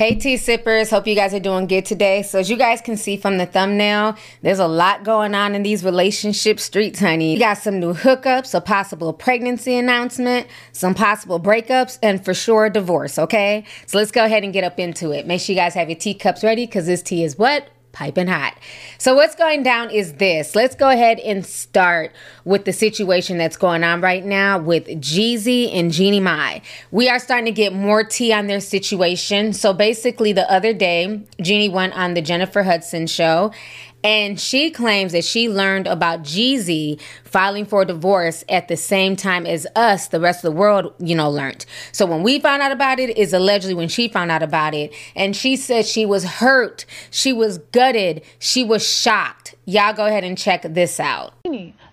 Hey tea sippers, hope you guys are doing good today. So as you guys can see from the thumbnail, there's a lot going on in these relationship streets, honey. You got some new hookups, a possible pregnancy announcement, some possible breakups, and for sure a divorce, okay? So let's go ahead and get up into it. Make sure you guys have your teacups ready because this tea is what? Piping hot. So what's going down is this. Let's go ahead and start with the situation that's going on right now with Jeezy and Jeannie Mai. We are starting to get more tea on their situation. So basically the other day, Jeannie went on the Jennifer Hudson show and she claims that she learned about Jeezy filing for divorce at the same time as us, the rest of the world, you know, learned. So when we found out about it, is allegedly when she found out about it. And she said she was hurt, she was gutted, she was shocked. Y'all go ahead and check this out.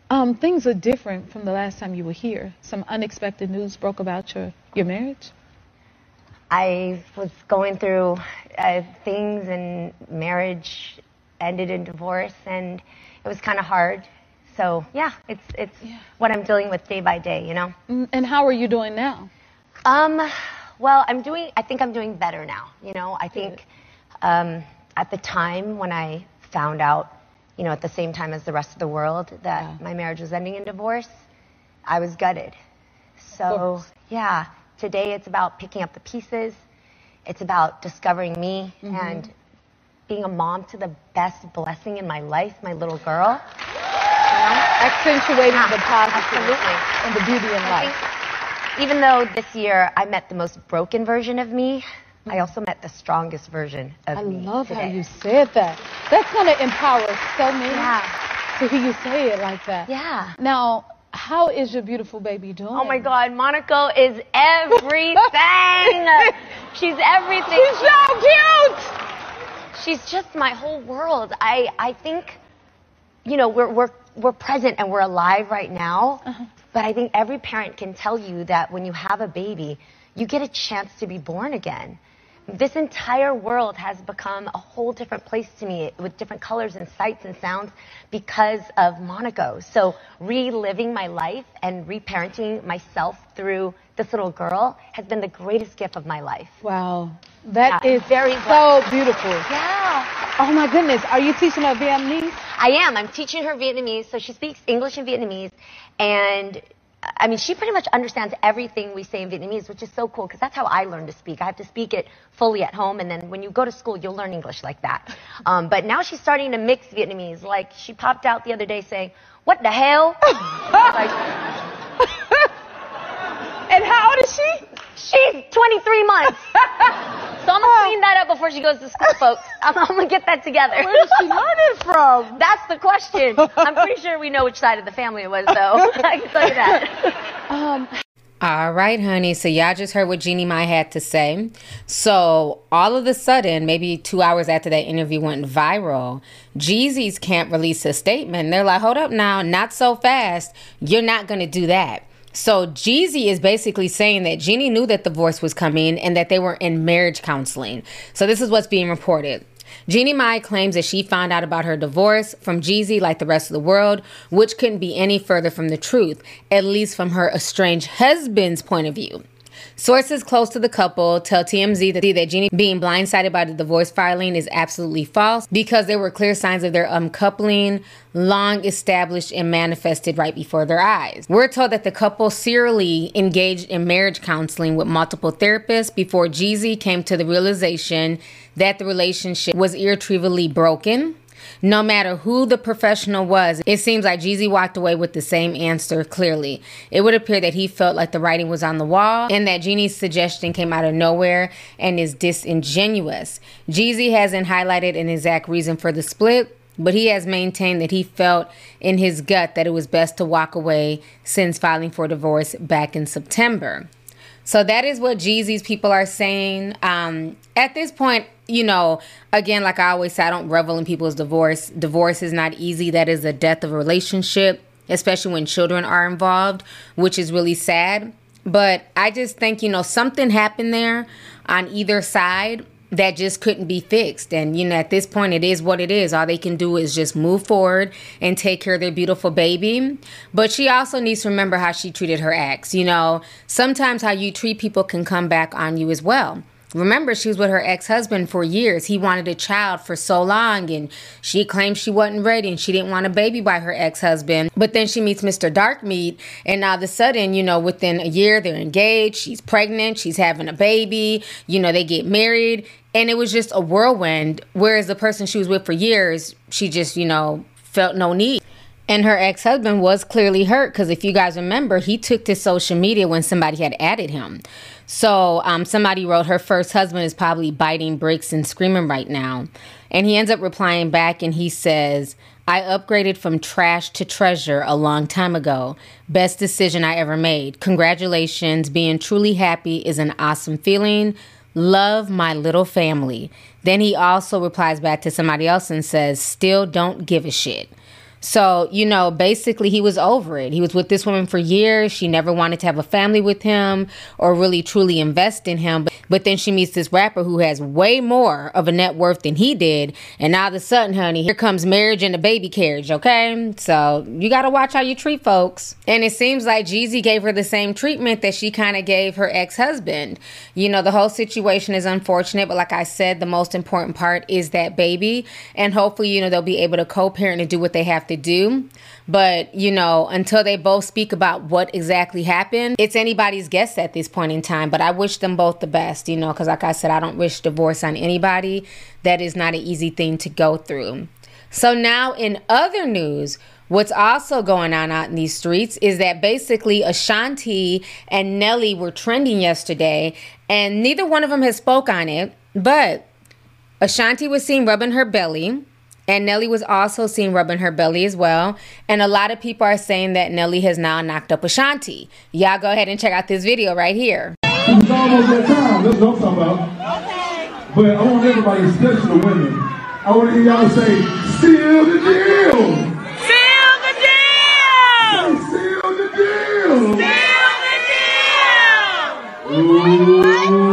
Um, things are different from the last time you were here. Some unexpected news broke about your, your marriage. I was going through uh, things and marriage ended in divorce, and it was kind of hard. So yeah, it's it's Yeah. what I'm dealing with day by day, you know. Mm, And how are you doing now? Um, well, I'm doing. I think I'm doing better now. You know, I think um, at the time when I found out, you know, at the same time as the rest of the world that Yeah. my marriage was ending in divorce, I was gutted. So yeah, today it's about picking up the pieces. It's about discovering me Mm-hmm. and being a mom to the best blessing in my life, my little girl. You know? Accentuating the ah, positive Absolutely. and the beauty in I life. even though this year I met the most broken version of me, I also met the strongest version of I me. I love how today. you said that. That's going to empower so many Yeah. to hear you say it like that. Yeah. Now, how is your beautiful baby doing? Oh my God, Monaco is everything. She's everything. She's so cute! She's just my whole world. I, I think, you know, we're, we're, we're present and we're alive right now. Uh-huh. But I think every parent can tell you that when you have a baby, you get a chance to be born again. This entire world has become a whole different place to me with different colors and sights and sounds because of Monaco. So reliving my life and reparenting myself through this little girl has been the greatest gift of my life. Wow. That Yeah, is very so blessed. beautiful. Yeah. Oh my goodness. Are you teaching her Vietnamese? I am. I'm teaching her Vietnamese, so she speaks English and Vietnamese, and I mean, she pretty much understands everything we say in Vietnamese, which is so cool because that's how I learned to speak. I have to speak it fully at home, and then when you go to school, you'll learn English like that. Um, but now she's starting to mix Vietnamese. Like she popped out the other day saying, "What the hell?" like, And how old is she? she's 23 months. So I'm gonna clean that up before she goes to school, folks. I'm, I'm gonna get that together. Where did she learn it from? That's the question. I'm pretty sure we know which side of the family it was, though. I can tell you that. Um, All right, honey. So y'all just heard what Jeannie Mai had to say. So all of a sudden, maybe two hours after that interview went viral, Jeezy's can't release a statement. They're like, hold up now, not so fast. You're not gonna do that. So Jeezy is basically saying that Jeannie knew that the divorce was coming and that they were in marriage counseling. So this is what's being reported. Jeannie Mai claims that she found out about her divorce from Jeezy like the rest of the world, which couldn't be any further from the truth, at least from her estranged husband's point of view. Sources close to the couple tell TMZ that, that Jeannie being blindsided by the divorce filing is absolutely false because there were clear signs of their uncoupling, long established and manifested right before their eyes. We're told that the couple serially engaged in marriage counseling with multiple therapists before Jeezy came to the realization that the relationship was irretrievably broken. No matter who the professional was, it seems like Jeezy walked away with the same answer clearly. It would appear that he felt like the writing was on the wall and that Jeannie's suggestion came out of nowhere and is disingenuous. Jeezy hasn't highlighted an exact reason for the split, but he has maintained that he felt in his gut that it was best to walk away since filing for divorce back in September. So that is what Jeezy's people are saying. Um, at this point, you know, again, like I always say, I don't revel in people's divorce. Divorce is not easy. That is the death of a relationship, especially when children are involved, which is really sad. But I just think, you know, something happened there on either side that just couldn't be fixed. And, you know, at this point, it is what it is. All they can do is just move forward and take care of their beautiful baby. But she also needs to remember how she treated her ex. You know, sometimes how you treat people can come back on you as well. Remember, she was with her ex husband for years. He wanted a child for so long, and she claimed she wasn't ready and she didn't want a baby by her ex husband. But then she meets Mr. Darkmeat, and all of a sudden, you know, within a year, they're engaged. She's pregnant, she's having a baby, you know, they get married, and it was just a whirlwind. Whereas the person she was with for years, she just, you know, felt no need. And her ex husband was clearly hurt because if you guys remember, he took to social media when somebody had added him. So um, somebody wrote, Her first husband is probably biting bricks and screaming right now. And he ends up replying back and he says, I upgraded from trash to treasure a long time ago. Best decision I ever made. Congratulations. Being truly happy is an awesome feeling. Love my little family. Then he also replies back to somebody else and says, Still don't give a shit. So, you know, basically he was over it. He was with this woman for years. She never wanted to have a family with him or really truly invest in him. But, but then she meets this rapper who has way more of a net worth than he did. And all of a sudden, honey, here comes marriage and a baby carriage, okay? So you got to watch how you treat folks. And it seems like Jeezy gave her the same treatment that she kind of gave her ex husband. You know, the whole situation is unfortunate, but like I said, the most important part is that baby. And hopefully, you know, they'll be able to co parent and do what they have to do. But, you know, until they both speak about what exactly happened, it's anybody's guess at this point in time. But I wish them both the best, you know, because like I said, I don't wish divorce on anybody. That is not an easy thing to go through. So now, in other news, What's also going on out in these streets is that basically Ashanti and Nelly were trending yesterday, and neither one of them has spoke on it. But Ashanti was seen rubbing her belly, and Nelly was also seen rubbing her belly as well. And a lot of people are saying that Nelly has now knocked up Ashanti. Y'all go ahead and check out this video right here. It's almost that time. That's what I'm talking about. Okay. But I want everybody, especially the women, I want to hear y'all say, seal the deal. Seal the deal. Say, seal the deal. Seal the deal. Ooh.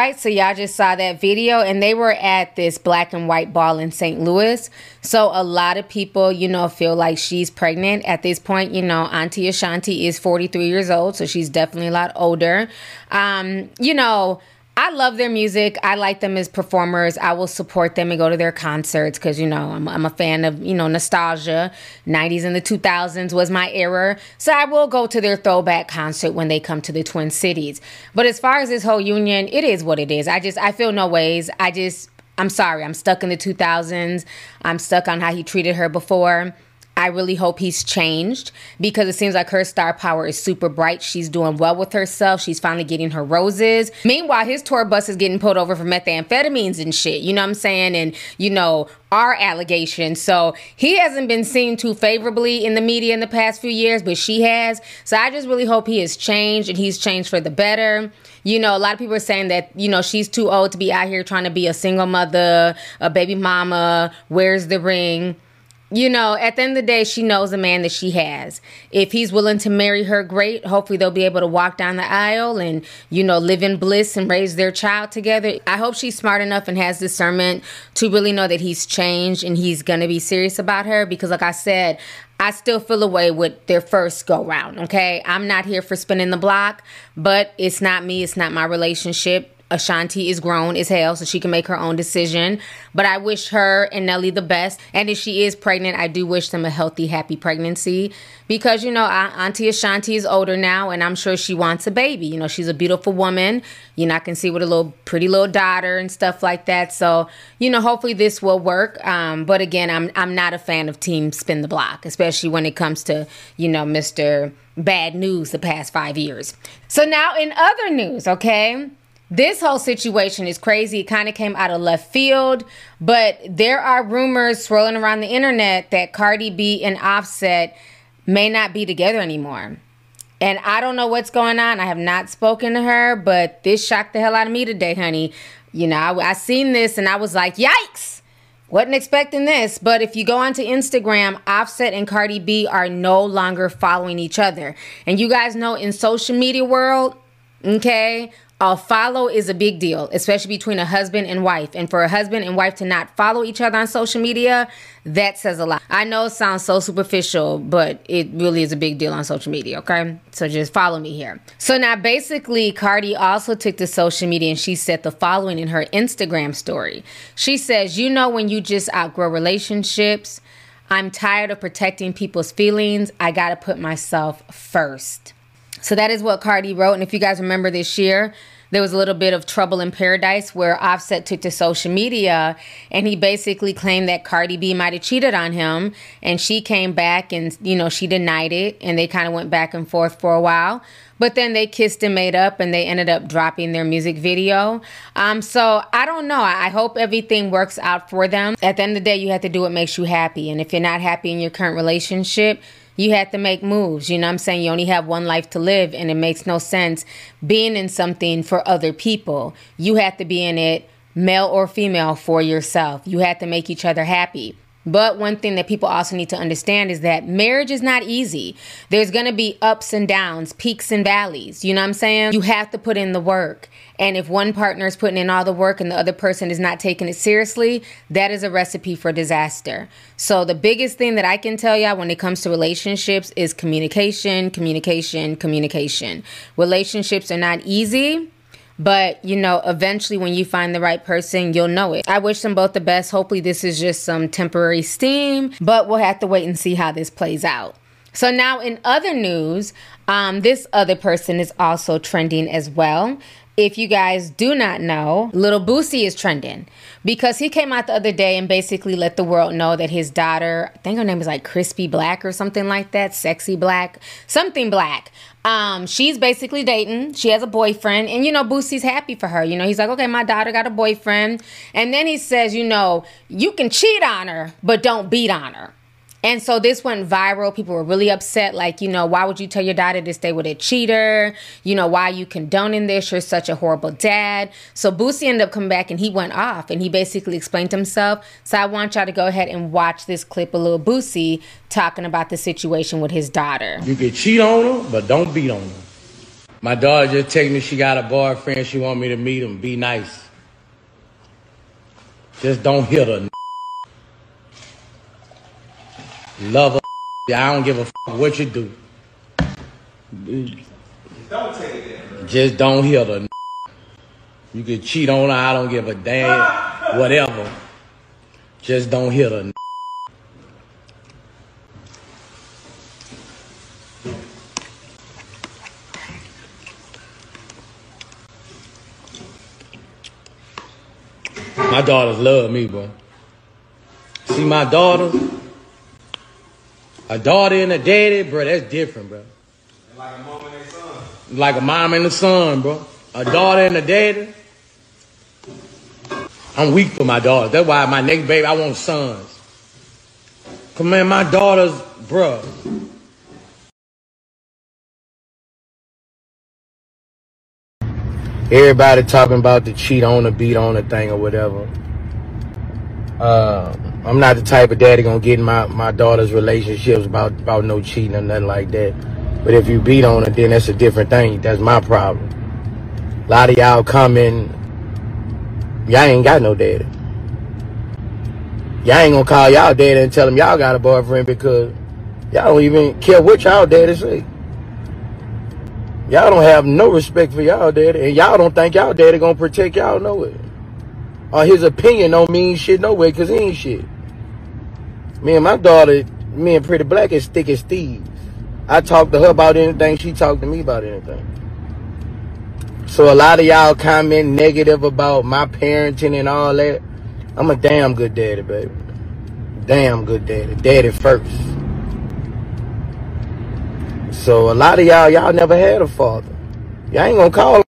Right, so y'all just saw that video, and they were at this black and white ball in St. Louis. So a lot of people, you know, feel like she's pregnant at this point. You know, Auntie Ashanti is 43 years old, so she's definitely a lot older. Um, you know, I love their music. I like them as performers. I will support them and go to their concerts because, you know, I'm, I'm a fan of, you know, nostalgia. 90s and the 2000s was my era. So I will go to their throwback concert when they come to the Twin Cities. But as far as this whole union, it is what it is. I just, I feel no ways. I just, I'm sorry. I'm stuck in the 2000s. I'm stuck on how he treated her before. I really hope he's changed because it seems like her star power is super bright. She's doing well with herself. She's finally getting her roses. Meanwhile, his tour bus is getting pulled over for methamphetamines and shit. You know what I'm saying? And, you know, our allegations. So he hasn't been seen too favorably in the media in the past few years, but she has. So I just really hope he has changed and he's changed for the better. You know, a lot of people are saying that, you know, she's too old to be out here trying to be a single mother, a baby mama, where's the ring? You know, at the end of the day, she knows the man that she has. If he's willing to marry her, great. Hopefully, they'll be able to walk down the aisle and, you know, live in bliss and raise their child together. I hope she's smart enough and has discernment to really know that he's changed and he's going to be serious about her because, like I said, I still feel away with their first go round, okay? I'm not here for spinning the block, but it's not me, it's not my relationship Ashanti is grown as hell, so she can make her own decision. But I wish her and Nelly the best. And if she is pregnant, I do wish them a healthy, happy pregnancy. Because, you know, Auntie Ashanti is older now, and I'm sure she wants a baby. You know, she's a beautiful woman. You know, I can see with a little pretty little daughter and stuff like that. So, you know, hopefully this will work. Um, but again, I'm I'm not a fan of Team Spin the Block, especially when it comes to, you know, Mr. Bad News the past five years. So now in other news, okay? This whole situation is crazy. It kind of came out of left field, but there are rumors swirling around the internet that Cardi B and Offset may not be together anymore. And I don't know what's going on. I have not spoken to her, but this shocked the hell out of me today, honey. You know, I, I seen this and I was like, yikes. Wasn't expecting this, but if you go onto Instagram, Offset and Cardi B are no longer following each other. And you guys know in social media world, okay, a follow is a big deal, especially between a husband and wife. And for a husband and wife to not follow each other on social media, that says a lot. I know it sounds so superficial, but it really is a big deal on social media, okay? So just follow me here. So now basically, Cardi also took to social media and she said the following in her Instagram story. She says, You know, when you just outgrow relationships, I'm tired of protecting people's feelings. I gotta put myself first. So that is what Cardi wrote. And if you guys remember this year, there was a little bit of trouble in paradise where Offset took to social media and he basically claimed that Cardi B might have cheated on him. And she came back and, you know, she denied it. And they kind of went back and forth for a while. But then they kissed and made up and they ended up dropping their music video. Um, so I don't know. I hope everything works out for them. At the end of the day, you have to do what makes you happy. And if you're not happy in your current relationship, you have to make moves. You know I'm saying? You only have one life to live, and it makes no sense being in something for other people. You have to be in it, male or female, for yourself. You have to make each other happy. But one thing that people also need to understand is that marriage is not easy. There's going to be ups and downs, peaks and valleys. You know what I'm saying? You have to put in the work. And if one partner is putting in all the work and the other person is not taking it seriously, that is a recipe for disaster. So the biggest thing that I can tell y'all when it comes to relationships is communication, communication, communication. Relationships are not easy. But, you know, eventually when you find the right person, you'll know it. I wish them both the best. Hopefully, this is just some temporary steam, but we'll have to wait and see how this plays out. So, now in other news, um, this other person is also trending as well. If you guys do not know, Little Boosie is trending because he came out the other day and basically let the world know that his daughter, I think her name is like Crispy Black or something like that, Sexy Black, something black. Um, she's basically dating. She has a boyfriend, and you know, Boosie's happy for her. You know, he's like, okay, my daughter got a boyfriend. And then he says, you know, you can cheat on her, but don't beat on her. And so this went viral. People were really upset. Like, you know, why would you tell your daughter to stay with a cheater? You know, why you condoning this? You're such a horrible dad. So Boosie ended up coming back and he went off and he basically explained himself. So I want y'all to go ahead and watch this clip of Lil Boosie talking about the situation with his daughter. You can cheat on her, but don't beat on her. My daughter just texted me she got a boyfriend. She want me to meet him. Be nice. Just don't hit her. Love her. I don't give a fuck what you do. Don't take it. Just don't hit her. You can cheat on her. I don't give a damn. Whatever. Just don't hit her. My daughters love me, bro. See my daughters? A daughter and a daddy, bro, that's different, bro. Like a mom and a son. Like a mom and a son, bro. A daughter and a daddy. I'm weak for my daughter. That's why my next baby, I want sons. Come man, my daughter's, bro. Everybody talking about the cheat on the beat on the thing or whatever. Uh, I'm not the type of daddy gonna get in my, my daughter's relationships about, about no cheating or nothing like that. But if you beat on her, then that's a different thing. That's my problem. A lot of y'all coming, y'all ain't got no daddy. Y'all ain't gonna call y'all daddy and tell him y'all got a boyfriend because y'all don't even care what y'all daddy say. Y'all don't have no respect for y'all daddy, and y'all don't think y'all daddy gonna protect y'all nowhere or his opinion don't mean shit no way because he ain't shit. Me and my daughter, me and Pretty Black is thick as thieves. I talk to her about anything, she talk to me about anything. So a lot of y'all comment negative about my parenting and all that. I'm a damn good daddy, baby. Damn good daddy. Daddy first. So a lot of y'all, y'all never had a father. Y'all ain't gonna call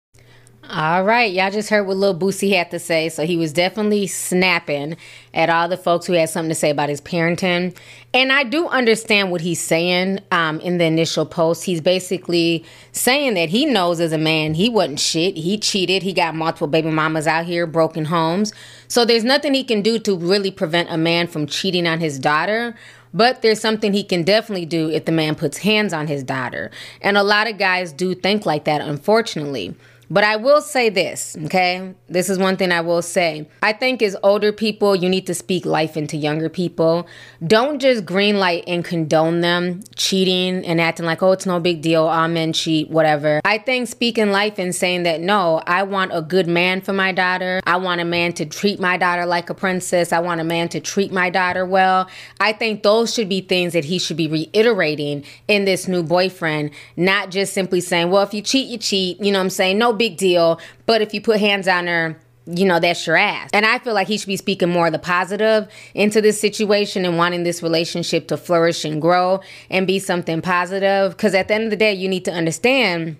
All right, y'all just heard what Lil Boosie had to say. So he was definitely snapping at all the folks who had something to say about his parenting. And I do understand what he's saying um, in the initial post. He's basically saying that he knows as a man he wasn't shit. He cheated. He got multiple baby mamas out here, broken homes. So there's nothing he can do to really prevent a man from cheating on his daughter. But there's something he can definitely do if the man puts hands on his daughter. And a lot of guys do think like that, unfortunately. But I will say this, okay? This is one thing I will say. I think as older people, you need to speak life into younger people. Don't just greenlight and condone them cheating and acting like, oh, it's no big deal, all men cheat, whatever. I think speaking life and saying that, no, I want a good man for my daughter. I want a man to treat my daughter like a princess. I want a man to treat my daughter well. I think those should be things that he should be reiterating in this new boyfriend, not just simply saying, well, if you cheat, you cheat. You know what I'm saying? No big deal. But if you put hands on her, you know, that's your ass. And I feel like he should be speaking more of the positive into this situation and wanting this relationship to flourish and grow and be something positive. Because at the end of the day, you need to understand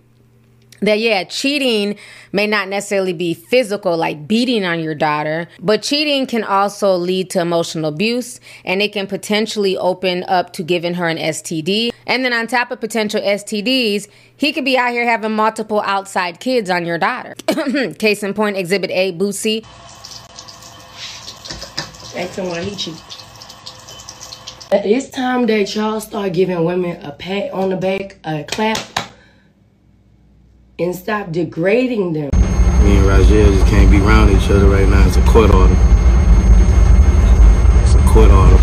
that yeah, cheating may not necessarily be physical, like beating on your daughter, but cheating can also lead to emotional abuse and it can potentially open up to giving her an STD. And then on top of potential STDs, he could be out here having multiple outside kids on your daughter. Case in point, Exhibit A, Boosie. Ask him why he cheat. It's time that y'all start giving women a pat on the back, a clap, and stop degrading them. Me and Rajel just can't be around each other right now. It's a court order. It's a court order.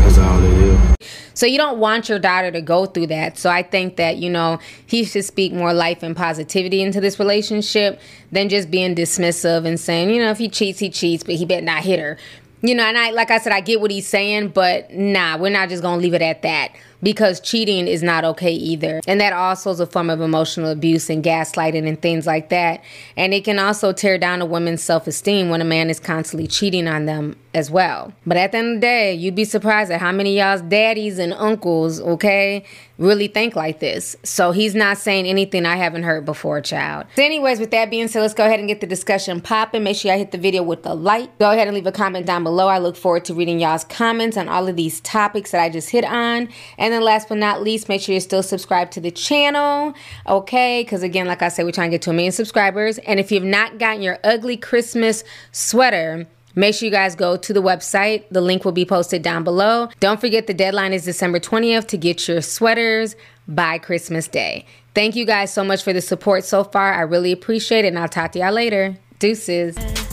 That's all it is. So you don't want your daughter to go through that. So I think that, you know, he should speak more life and positivity into this relationship than just being dismissive and saying, you know, if he cheats, he cheats, but he better not hit her. You know, and I like I said, I get what he's saying, but nah, we're not just gonna leave it at that because cheating is not okay either. And that also is a form of emotional abuse and gaslighting and things like that. And it can also tear down a woman's self esteem when a man is constantly cheating on them as well. But at the end of the day, you'd be surprised at how many y'all's daddies and uncles, okay, really think like this. So he's not saying anything I haven't heard before, child. So anyways, with that being said, let's go ahead and get the discussion popping. Make sure y'all hit the video with a like. Go ahead and leave a comment down below. I look forward to reading y'all's comments on all of these topics that I just hit on. And then last but not least, make sure you're still subscribed to the channel, okay? Because again, like I said, we're trying to get to a million subscribers. And if you've not gotten your ugly Christmas sweater, Make sure you guys go to the website. The link will be posted down below. Don't forget the deadline is December 20th to get your sweaters by Christmas Day. Thank you guys so much for the support so far. I really appreciate it, and I'll talk to y'all later. Deuces.